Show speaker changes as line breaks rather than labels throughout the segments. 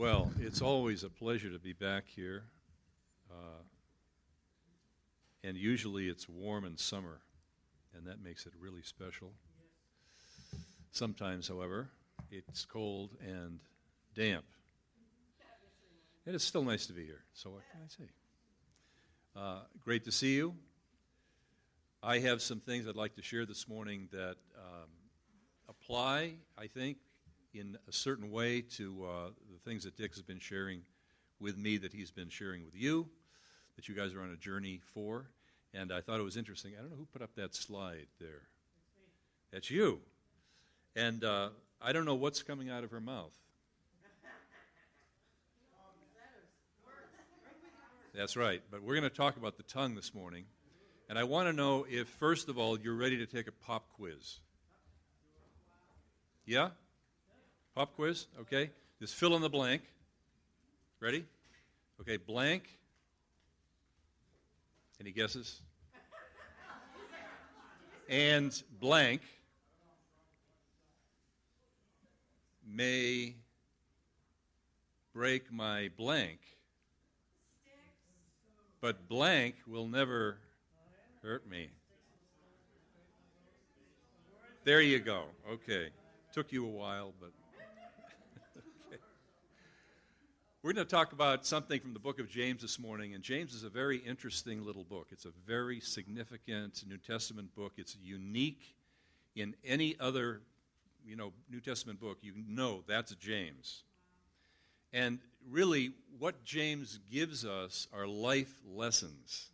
Well, it's always a pleasure to be back here. Uh, and usually it's warm in summer, and that makes it really special. Sometimes, however, it's cold and damp. And it's still nice to be here. So, what can I say? Uh, great to see you. I have some things I'd like to share this morning that um, apply, I think, in a certain way to uh, the things that Dick has been sharing with me, that he's been sharing with you, that you guys are on a journey for. And I thought it was interesting. I don't know who put up that slide there. That's you. And uh, I don't know what's coming out of her mouth. That's right. But we're going to talk about the tongue this morning. And I want to know if, first of all, you're ready to take a pop quiz. Yeah? Pop quiz? Okay. Just fill in the blank. Ready? Okay, blank. Any guesses? and blank may break my blank, but blank will never hurt me. There you go. Okay. Took you a while, but. okay. We're going to talk about something from the book of James this morning, and James is a very interesting little book. It's a very significant New Testament book. It's unique in any other, you know, New Testament book. You know that's James. And really, what James gives us are life lessons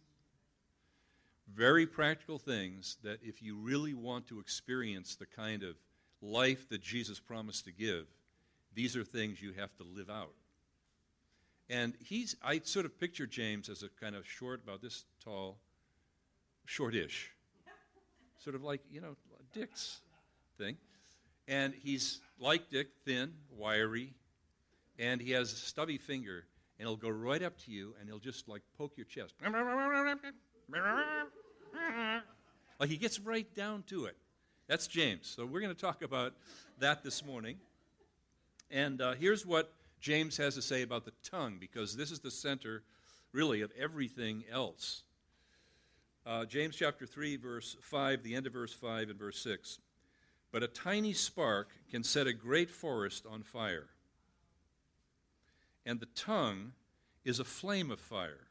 very practical things that if you really want to experience the kind of life that Jesus promised to give, these are things you have to live out. And he's, I sort of picture James as a kind of short, about this tall, shortish, sort of like, you know, Dick's thing. And he's like Dick, thin, wiry, and he has a stubby finger, and he'll go right up to you and he'll just like poke your chest. Like he gets right down to it. That's James. So we're going to talk about that this morning. And uh, here's what James has to say about the tongue, because this is the center, really, of everything else. Uh, James chapter 3, verse 5, the end of verse 5 and verse 6. But a tiny spark can set a great forest on fire. And the tongue is a flame of fire.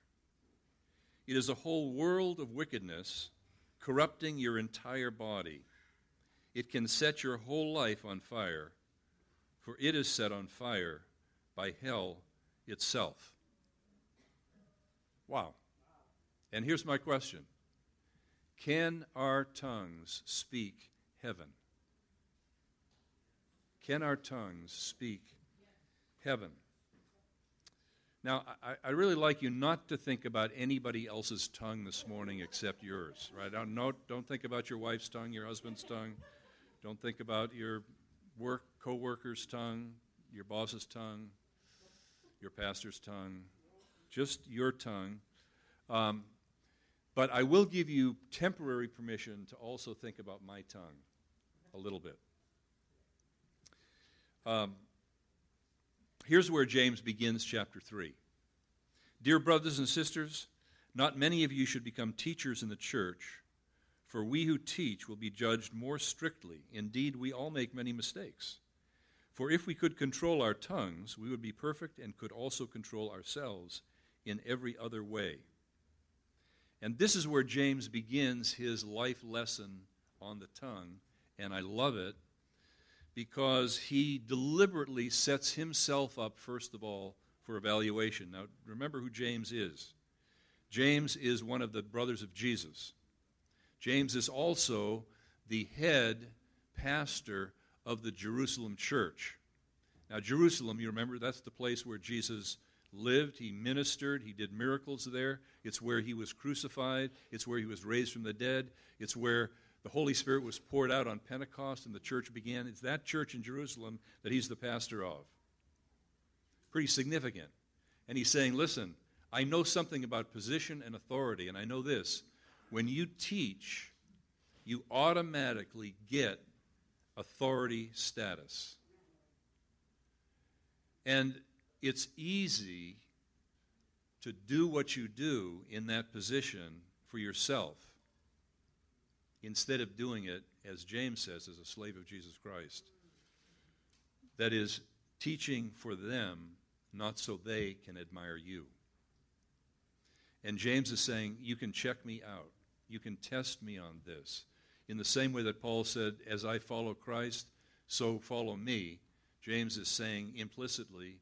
It is a whole world of wickedness, corrupting your entire body. It can set your whole life on fire, for it is set on fire by hell itself. Wow. And here's my question Can our tongues speak heaven? Can our tongues speak heaven? Now, I, I, really like you not to think about anybody else's tongue this morning except yours, right? Don't, no, don't think about your wife's tongue, your husband's tongue. Don't think about your work co-worker's tongue, your boss's tongue, your pastor's tongue, just your tongue. Um, but I will give you temporary permission to also think about my tongue a little bit. Um, Here's where James begins chapter 3. Dear brothers and sisters, not many of you should become teachers in the church, for we who teach will be judged more strictly. Indeed, we all make many mistakes. For if we could control our tongues, we would be perfect and could also control ourselves in every other way. And this is where James begins his life lesson on the tongue, and I love it because he deliberately sets himself up, first of all, for evaluation. Now, remember who James is. James is one of the brothers of Jesus. James is also the head pastor of the Jerusalem church. Now, Jerusalem, you remember, that's the place where Jesus lived. He ministered. He did miracles there. It's where he was crucified. It's where he was raised from the dead. It's where the Holy Spirit was poured out on Pentecost and the church began. It's that church in Jerusalem that he's the pastor of. Pretty significant. And he's saying, listen, I know something about position and authority, and I know this. When you teach, you automatically get authority status. And it's easy to do what you do in that position for yourself instead of doing it, as James says, as a slave of Jesus Christ. That is, teaching for them, not so they can admire you. And James is saying, You can check me out. You can test me on this. In the same way that Paul said, As I follow Christ, so follow me. James is saying implicitly,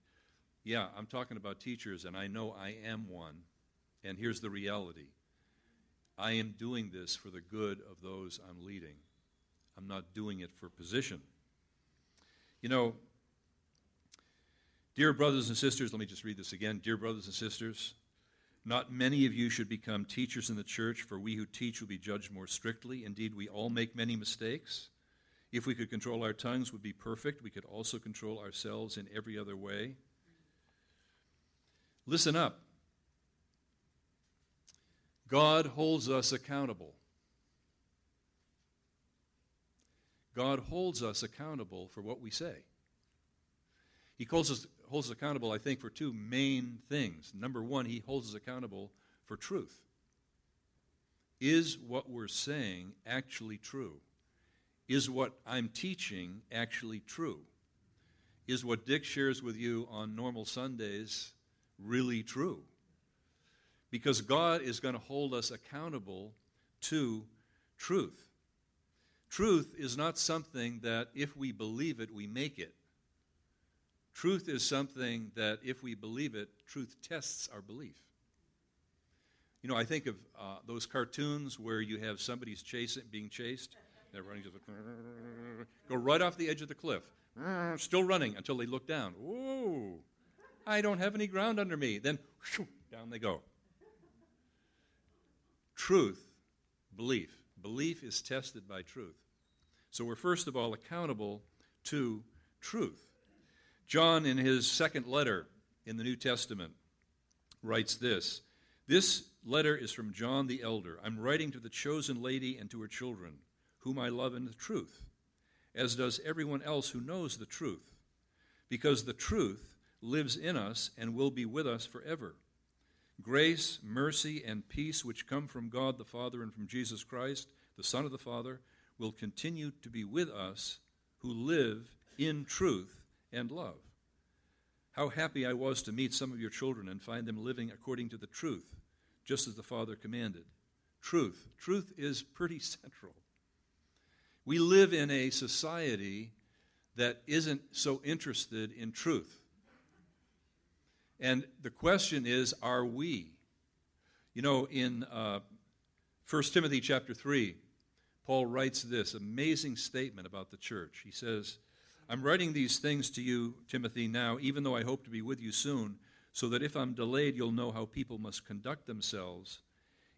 Yeah, I'm talking about teachers, and I know I am one. And here's the reality I am doing this for the good of those I'm leading. I'm not doing it for position. You know, dear brothers and sisters, let me just read this again. Dear brothers and sisters, not many of you should become teachers in the church, for we who teach will be judged more strictly. Indeed, we all make many mistakes. If we could control our tongues, would be perfect. We could also control ourselves in every other way. Listen up. God holds us accountable. God holds us accountable for what we say. He calls us, holds us accountable, I think, for two main things. Number one, he holds us accountable for truth. Is what we're saying actually true? Is what I'm teaching actually true? Is what Dick shares with you on normal Sundays really true? Because God is going to hold us accountable to truth. Truth is not something that if we believe it, we make it. Truth is something that if we believe it, truth tests our belief. You know, I think of uh, those cartoons where you have somebody's chasing, being chased. They're running to the go right off the edge of the cliff, still running until they look down. Whoa! I don't have any ground under me. Then whoosh, down they go. Truth, belief. Belief is tested by truth. So we're first of all accountable to truth. John, in his second letter in the New Testament, writes this This letter is from John the elder. I'm writing to the chosen lady and to her children, whom I love in the truth, as does everyone else who knows the truth, because the truth lives in us and will be with us forever. Grace, mercy, and peace, which come from God the Father and from Jesus Christ, the Son of the Father, will continue to be with us who live in truth and love. How happy I was to meet some of your children and find them living according to the truth, just as the Father commanded. Truth. Truth is pretty central. We live in a society that isn't so interested in truth. And the question is, are we? You know, in uh, 1 Timothy chapter 3, Paul writes this amazing statement about the church. He says, I'm writing these things to you, Timothy, now, even though I hope to be with you soon, so that if I'm delayed, you'll know how people must conduct themselves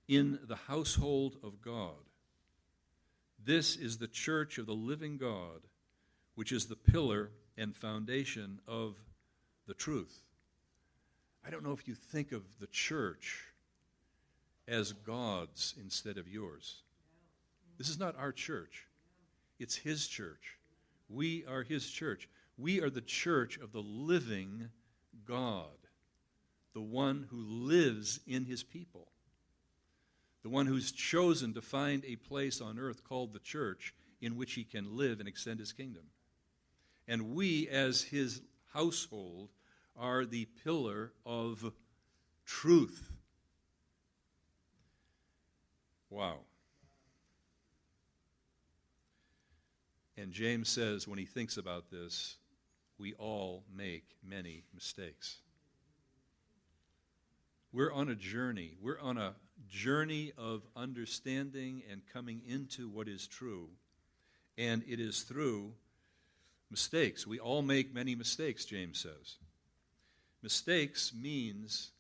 in the household of God. This is the church of the living God, which is the pillar and foundation of the truth. I don't know if you think of the church as God's instead of yours. This is not our church, it's His church. We are His church. We are the church of the living God, the one who lives in His people, the one who's chosen to find a place on earth called the church in which He can live and extend His kingdom. And we, as His household, are the pillar of truth. Wow. And James says when he thinks about this, we all make many mistakes. We're on a journey. We're on a journey of understanding and coming into what is true. And it is through mistakes. We all make many mistakes, James says. Mistakes means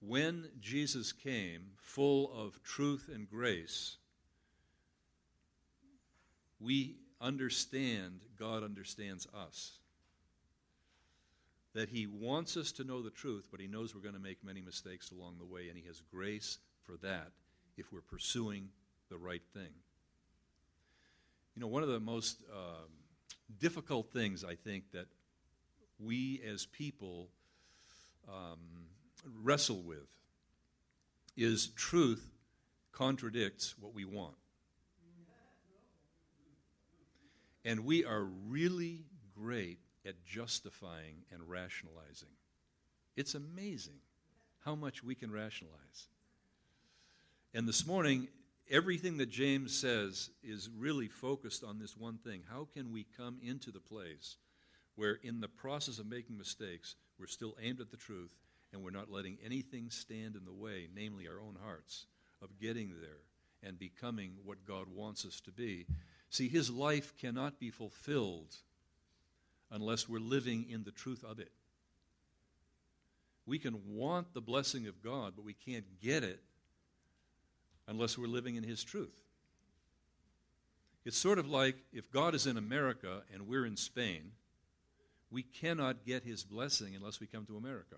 when Jesus came, full of truth and grace, we understand God understands us. That He wants us to know the truth, but He knows we're going to make many mistakes along the way, and He has grace for that if we're pursuing the right thing. You know, one of the most um, difficult things I think that we as people um, wrestle with is truth contradicts what we want. And we are really great at justifying and rationalizing. It's amazing how much we can rationalize. And this morning, everything that James says is really focused on this one thing. How can we come into the place where, in the process of making mistakes, we're still aimed at the truth and we're not letting anything stand in the way, namely our own hearts, of getting there and becoming what God wants us to be? See, his life cannot be fulfilled unless we're living in the truth of it. We can want the blessing of God, but we can't get it unless we're living in His truth. It's sort of like if God is in America and we're in Spain, we cannot get His blessing unless we come to America.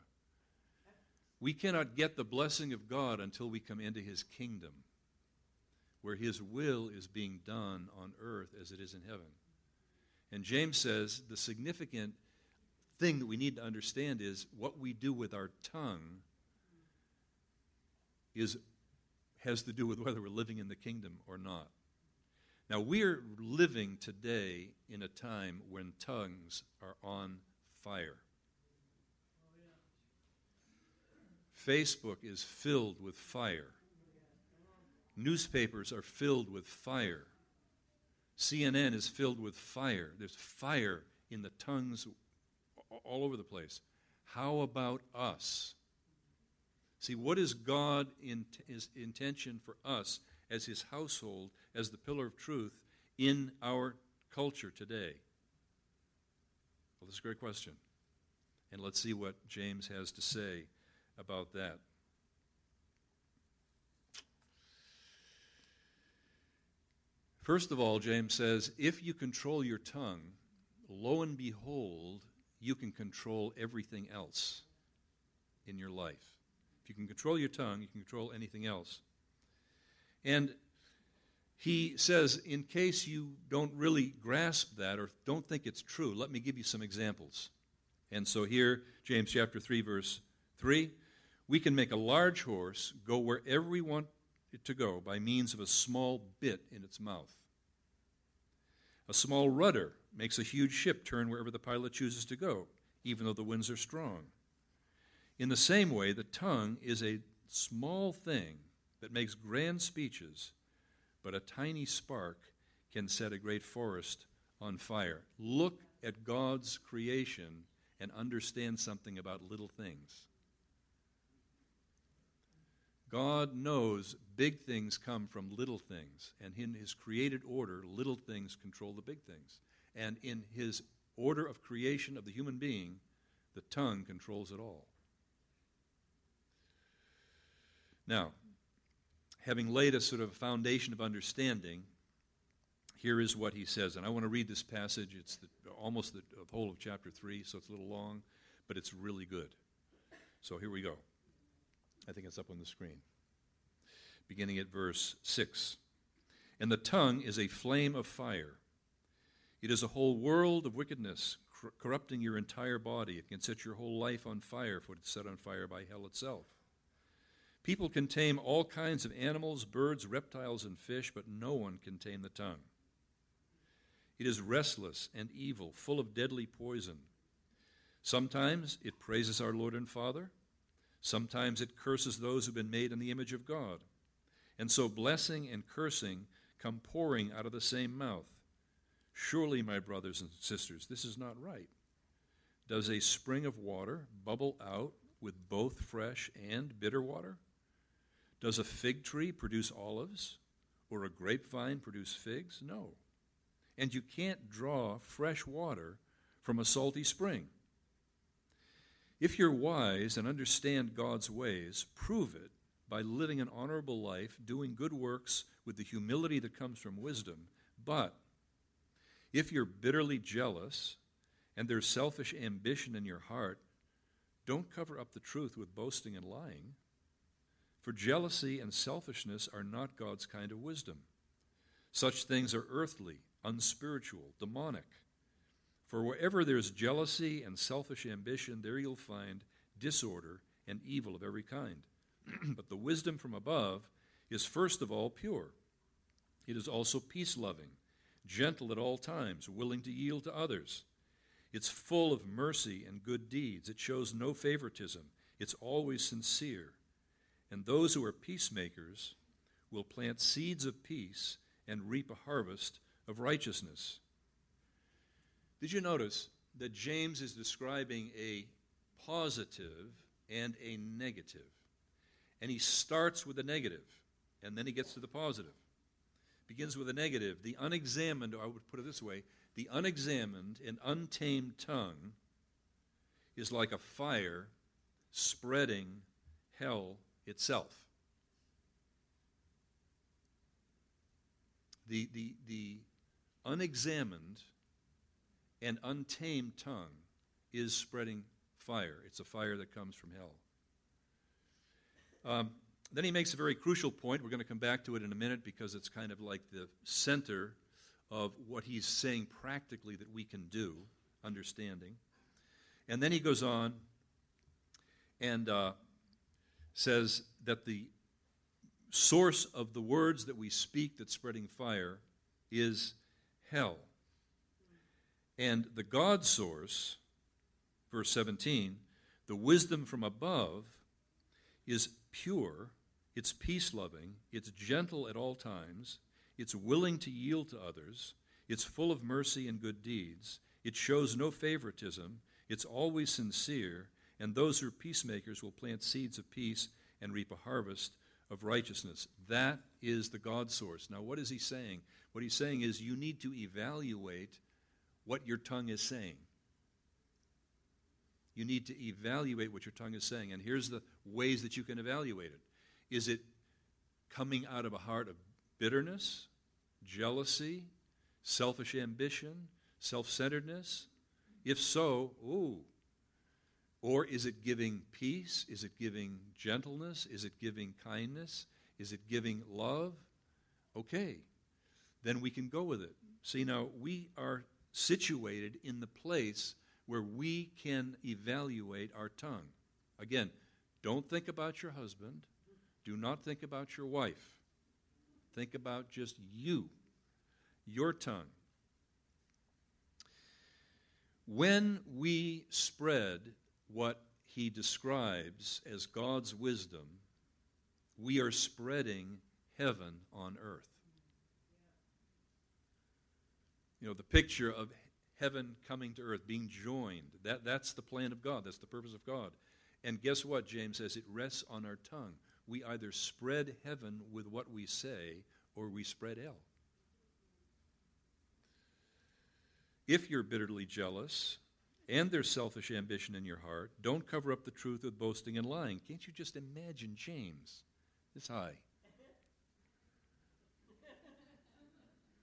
We cannot get the blessing of God until we come into His kingdom, where His will is being done on earth as it is in heaven. And James says the significant thing that we need to understand is what we do with our tongue is has to do with whether we're living in the kingdom or not. Now, we're living today in a time when tongues are on fire. Facebook is filled with fire. Newspapers are filled with fire. CNN is filled with fire. There's fire in the tongues all over the place. How about us? See, what is God in intention for us as his household, as the pillar of truth in our culture today? Well, that's a great question. And let's see what James has to say about that. First of all, James says, if you control your tongue, lo and behold, you can control everything else in your life. If you can control your tongue, you can control anything else. And he says, in case you don't really grasp that or don't think it's true, let me give you some examples. And so here, James chapter 3, verse 3 we can make a large horse go wherever we want to go by means of a small bit in its mouth. A small rudder makes a huge ship turn wherever the pilot chooses to go, even though the winds are strong. In the same way, the tongue is a small thing that makes grand speeches, but a tiny spark can set a great forest on fire. Look at God's creation and understand something about little things. God knows big things come from little things, and in His created order, little things control the big things. And in His order of creation of the human being, the tongue controls it all. Now, having laid a sort of foundation of understanding, here is what he says. And I want to read this passage. It's the, almost the, whole of chapter 3, so it's a little long, but it's really good. So here we go. I think it's up on the screen. Beginning at verse 6. And the tongue is a flame of fire. It is a whole world of wickedness, cor- corrupting your entire body. It can set your whole life on fire, for it's set on fire by hell itself. People can tame all kinds of animals, birds, reptiles, and fish, but no one can tame the tongue. It is restless and evil, full of deadly poison. Sometimes it praises our Lord and Father, Sometimes it curses those who've been made in the image of God. And so blessing and cursing come pouring out of the same mouth. Surely, my brothers and sisters, this is not right. Does a spring of water bubble out with both fresh and bitter water? Does a fig tree produce olives or a grapevine produce figs? No. And you can't draw fresh water from a salty spring. If you're wise and understand God's ways, prove it by living an honorable life, doing good works with the humility that comes from wisdom. But if you're bitterly jealous and there's selfish ambition in your heart, don't cover up the truth with boasting and lying. For jealousy and selfishness are not God's kind of wisdom. Such things are earthly, unspiritual, demonic. For wherever there's jealousy and selfish ambition, there you'll find disorder, and evil of every kind. but the wisdom from above is first of all pure. It is also peace loving, gentle at all times, willing to yield to others. It's full of mercy and good deeds. It shows no favoritism. It's always sincere. And those who are peacemakers will plant seeds of peace and reap a harvest of righteousness. Did you notice that James is describing a positive and a negative? And he starts with the negative, and then he gets to the positive. Begins with a negative. The unexamined, or I would put it this way the unexamined and untamed tongue is like a fire spreading hell itself. The, the, the unexamined and untamed tongue is spreading fire. It's a fire that comes from hell. Um, then he makes a very crucial point. We're going to come back to it in a minute because it's kind of like the center of what he's saying practically that we can do, understanding. And then he goes on and uh, says that the source of the words that we speak that's spreading fire is hell. And the God source, verse 17, the wisdom from above is pure, it's peace loving, it's gentle at all times, it's willing to yield to others, it's full of mercy and good deeds, it shows no favoritism, it's always sincere, and those who are peacemakers will plant seeds of peace and reap a harvest of righteousness. That is the God source. Now, what is he saying? What he's saying is you need to evaluate what your tongue is saying. You need to evaluate what your tongue is saying. And here's the ways that you can evaluate it Is it coming out of a heart of bitterness, jealousy, selfish ambition, self centeredness? If so, ooh, or is it giving peace? Is it giving gentleness? Is it giving kindness? Is it giving love? Okay, then we can go with it. See, now we are situated in the place where we can evaluate our tongue. Again, don't think about your husband. Do not think about your wife. Think about just you, your tongue. When we spread what he describes as God's wisdom, we are spreading heaven on earth. You know, the picture of heaven coming to earth, being joined, that, that's the plan of God, that's the purpose of God. And guess what? James says it rests on our tongue. We either spread heaven with what we say or we spread hell. If you're bitterly jealous, and there's selfish ambition in your heart. Don't cover up the truth with boasting and lying. Can't you just imagine James this high?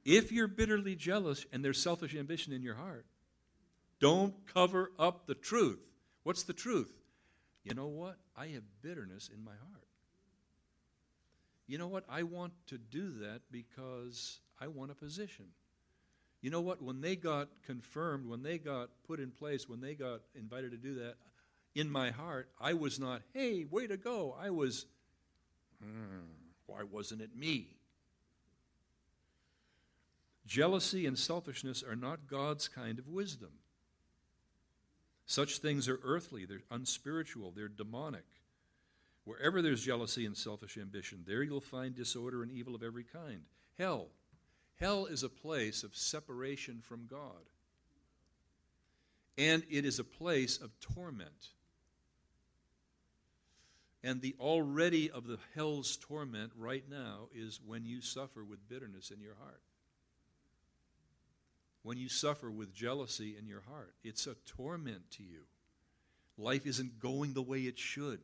If you're bitterly jealous and there's selfish ambition in your heart, don't cover up the truth. What's the truth? You know what? I have bitterness in my heart. You know what? I want to do that because I want a position. You know what? When they got confirmed, when they got put in place, when they got invited to do that, in my heart, I was not, hey, way to go. I was, hmm, why wasn't it me? Jealousy and selfishness are not God's kind of wisdom. Such things are earthly, they're unspiritual, they're demonic. Wherever there's jealousy and selfish ambition, there you'll find disorder and evil of every kind. Hell, Hell is a place of separation from God. And it is a place of torment. And the already of the hell's torment right now is when you suffer with bitterness in your heart. When you suffer with jealousy in your heart, it's a torment to you. Life isn't going the way it should.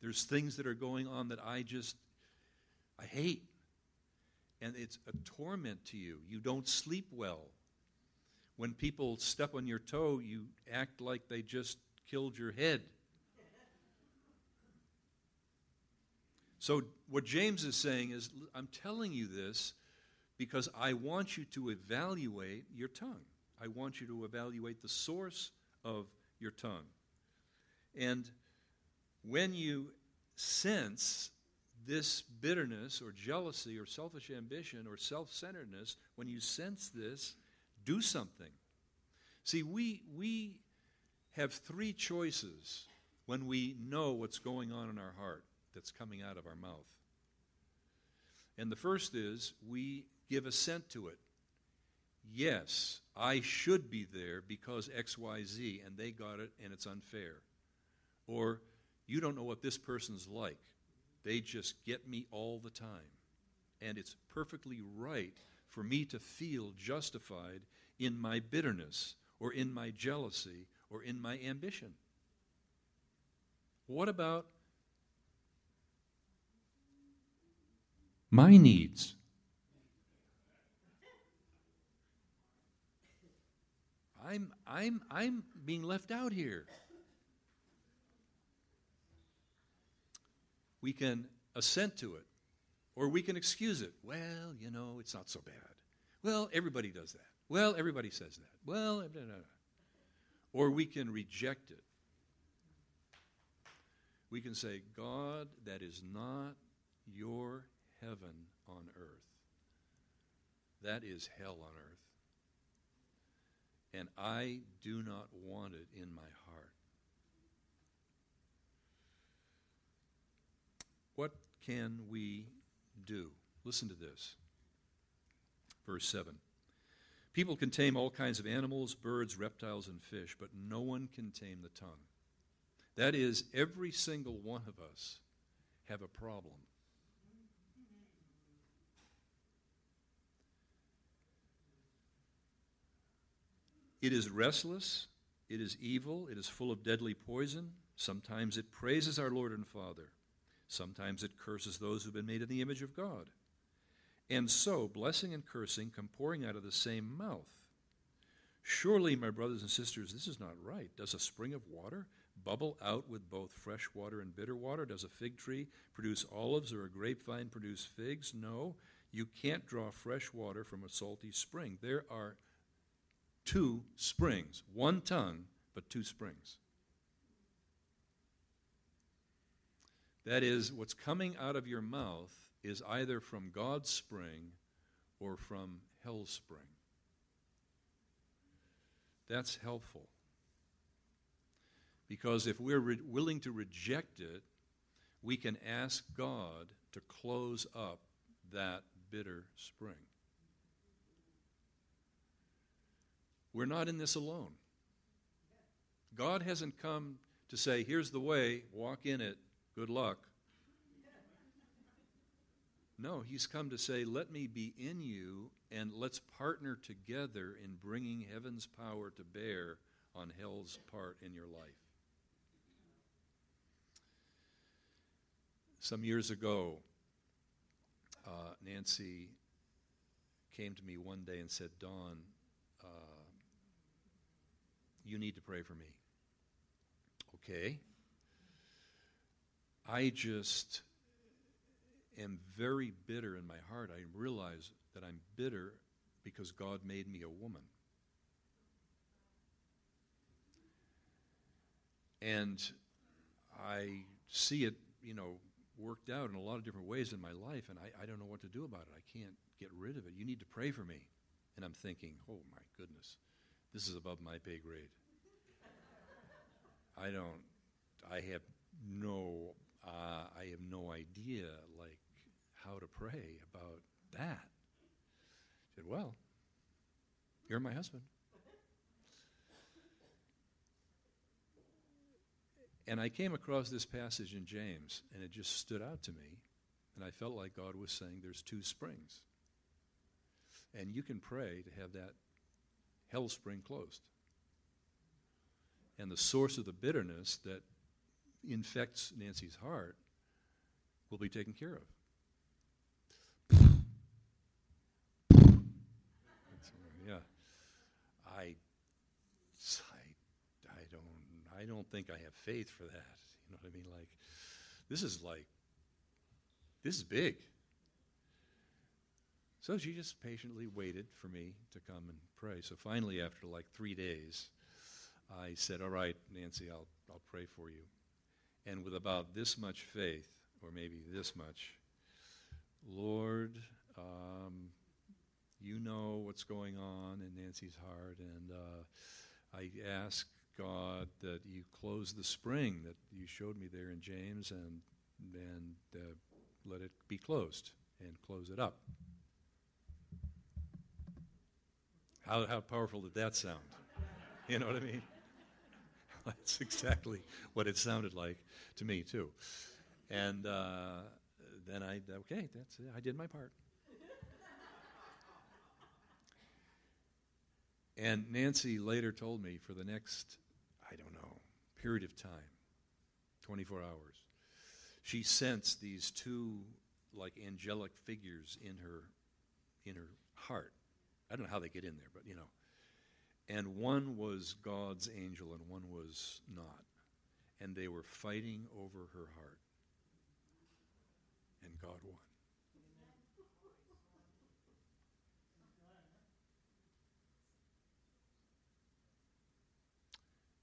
There's things that are going on that I just I hate and it's a torment to you. You don't sleep well. When people step on your toe, you act like they just killed your head. So, what James is saying is, I'm telling you this because I want you to evaluate your tongue. I want you to evaluate the source of your tongue. And when you sense this bitterness or jealousy or selfish ambition or self centeredness, when you sense this, do something. See, we, we have three choices when we know what's going on in our heart that's coming out of our mouth. And the first is we give assent to it. Yes, I should be there because XYZ, and they got it, and it's unfair. Or, you don't know what this person's like. They just get me all the time. And it's perfectly right for me to feel justified in my bitterness, or in my jealousy, or in my ambition. What about my needs? I'm, I'm, I'm being left out here. We can assent to it, or we can excuse it. Well, you know, it's not so bad. Well, everybody does that. Well, everybody says that. Well, blah, blah, blah. or we can reject it. We can say, God, that is not your heaven on earth. That is hell on earth and I do not want it in my heart. What can we do? Listen to this. Verse 7. People can tame all kinds of animals, birds, reptiles, and fish, but no one can tame the tongue. That is, every single one of us have a problem. It is restless, it is evil, it is full of deadly poison. Sometimes it praises our Lord and Father, sometimes it curses those who've been made in the image of God. And so, blessing and cursing come pouring out of the same mouth. Surely, my brothers and sisters, this is not right. Does a spring of water bubble out with both fresh water and bitter water? Does a fig tree produce olives or a grapevine produce figs? No, you can't draw fresh water from a salty spring. There are two springs. One tongue, but two springs. That is, what's coming out of your mouth is either from God's spring or from hell's spring. That's helpful. Because if we're re- willing to reject it, we can ask God to close up that bitter spring. We're not in this alone. God hasn't come to say, here's the way, walk in it, good luck. No, he's come to say, let me be in you and let's partner together in bringing heaven's power to bear on hell's part in your life. Some years ago, uh, Nancy came to me one day and said, Don, you need to pray for me. Okay. I just am very bitter in my heart. I realize that I'm bitter because God made me a woman. And I see it, you know, worked out in a lot of different ways in my life, and I, I don't know what to do about it. I can't get rid of it. You need to pray for me. And I'm thinking, oh my goodness, this is above my pay grade. I don't. I have no. Uh, I have no idea like how to pray about that. I said, well, you're my husband. And I came across this passage in James, and it just stood out to me. And I felt like God was saying there's two springs. And you can pray to have that hell spring closed and the source of the bitterness that infects Nancy's heart will be taken care of. yeah, I, I, I don't, I don't think I have faith for that. You know what I mean? Like, this is like, this is big. So she just patiently waited for me to come and pray. So finally, after like three days, I said, All right, Nancy, I'll, I'll pray for you. and with about this much faith, or maybe this much, Lord, um, you know what's going on in Nancy's heart, and uh, I ask God that you close the spring that you showed me there in James, and and uh, let it be closed and close it up. How how powerful did that sound? You know what I mean? That's exactly what it sounded like to me too. And uh, then I okay, that's it. I did my part. And Nancy later told me for the next, I don't know, period of time, 24 hours, she sensed these two like angelic figures in her in her heart. I don't know how they get in there, but you know. And one was God's angel and one was not. And they were fighting over her heart. And God won.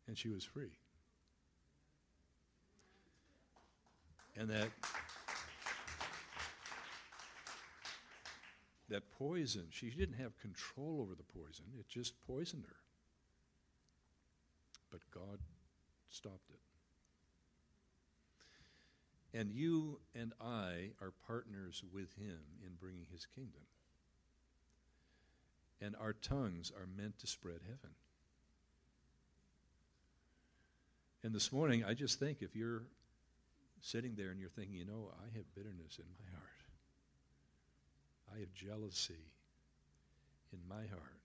And she was free. And that that poison, she didn't have control over the poison, it just poisoned her. But God stopped it. And you and I are partners with Him in bringing His kingdom. And our tongues are meant to spread heaven. And this morning, I just think if you're sitting there and you're thinking, you know, I have bitterness in my heart. I have jealousy in my heart.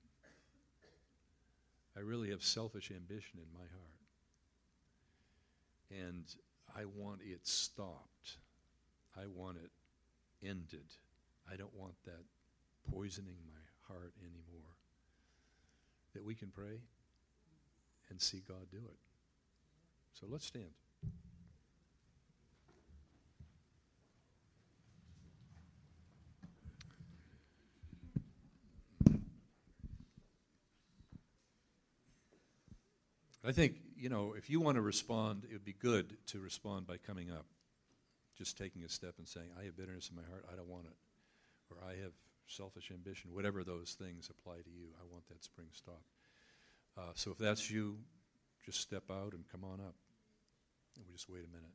I really have selfish ambition in my heart. And I want it stopped. I want it ended. I don't want that poisoning my heart anymore. That we can pray and see God do it. So let's stand. I think, you know, if you want to respond, it would be good to respond by coming up, just taking a step and saying, I have bitterness in my heart, I don't want it. Or I have selfish ambition, whatever those things apply to you, I want that spring stop. Uh, so if that's you, just step out and come on up. And we just wait a minute.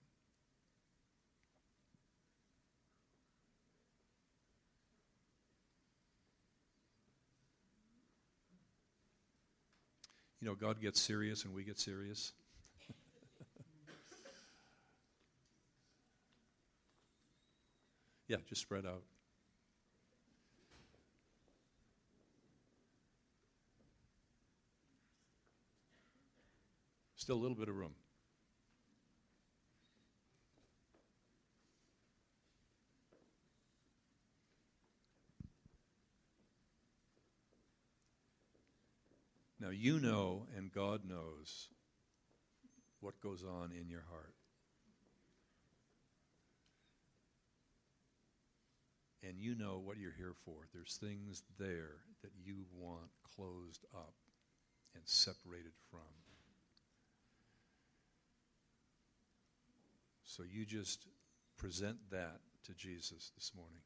You know, God gets serious and we get serious. yeah, just spread out. Still a little bit of room. Now, you know, and God knows what goes on in your heart. And you know what you're here for. There's things there that you want closed up and separated from. So you just present that to Jesus this morning.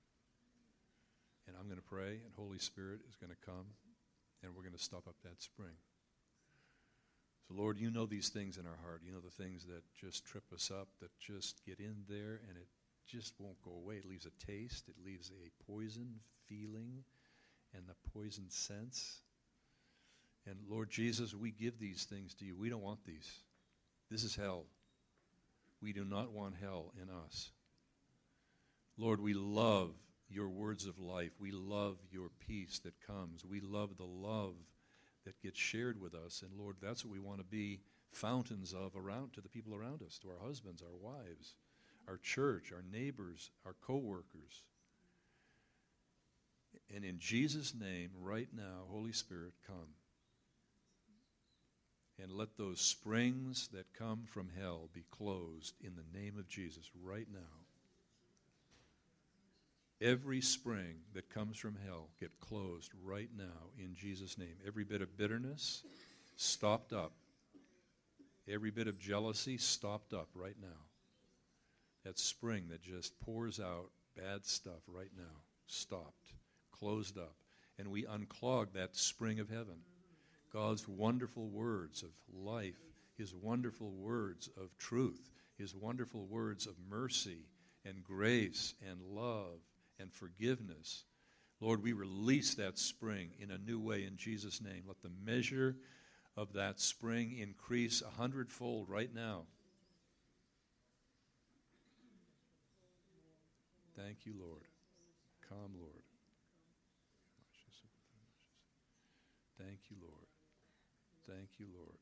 And I'm going to pray, and Holy Spirit is going to come and we're going to stop up that spring. So, Lord, you know these things in our heart. You know the things that just trip us up, that just get in there, and it just won't go away. It leaves a taste, it leaves a poison feeling, and the poison sense. And Lord Jesus, we give these things to you. We don't want these. This is hell. We do not want hell in us. Lord, we love your words of life. We love your peace that comes. We love the love that gets shared with us. And Lord, that's what we want to be fountains of around to the people around us, to our husbands, our wives, our church, our neighbors, our co-workers. And in Jesus' name, right now, Holy Spirit, come. And let those springs that come from hell be closed in the name of Jesus right now. Every spring that comes from hell get closed right now in Jesus' name. Every bit of bitterness stopped up. Every bit of jealousy stopped up right now. that spring that just pours out bad stuff right now, stopped, closed up, and we unclog that spring of heaven. God's wonderful words of life, His wonderful words of truth, His wonderful words of mercy and grace and love and forgiveness. Lord, we release that spring in a new way in Jesus' name. Let the measure of that spring increase a hundredfold right now. Thank you, Lord. Come, Lord. Thank you, Lord. Thank you, Lord.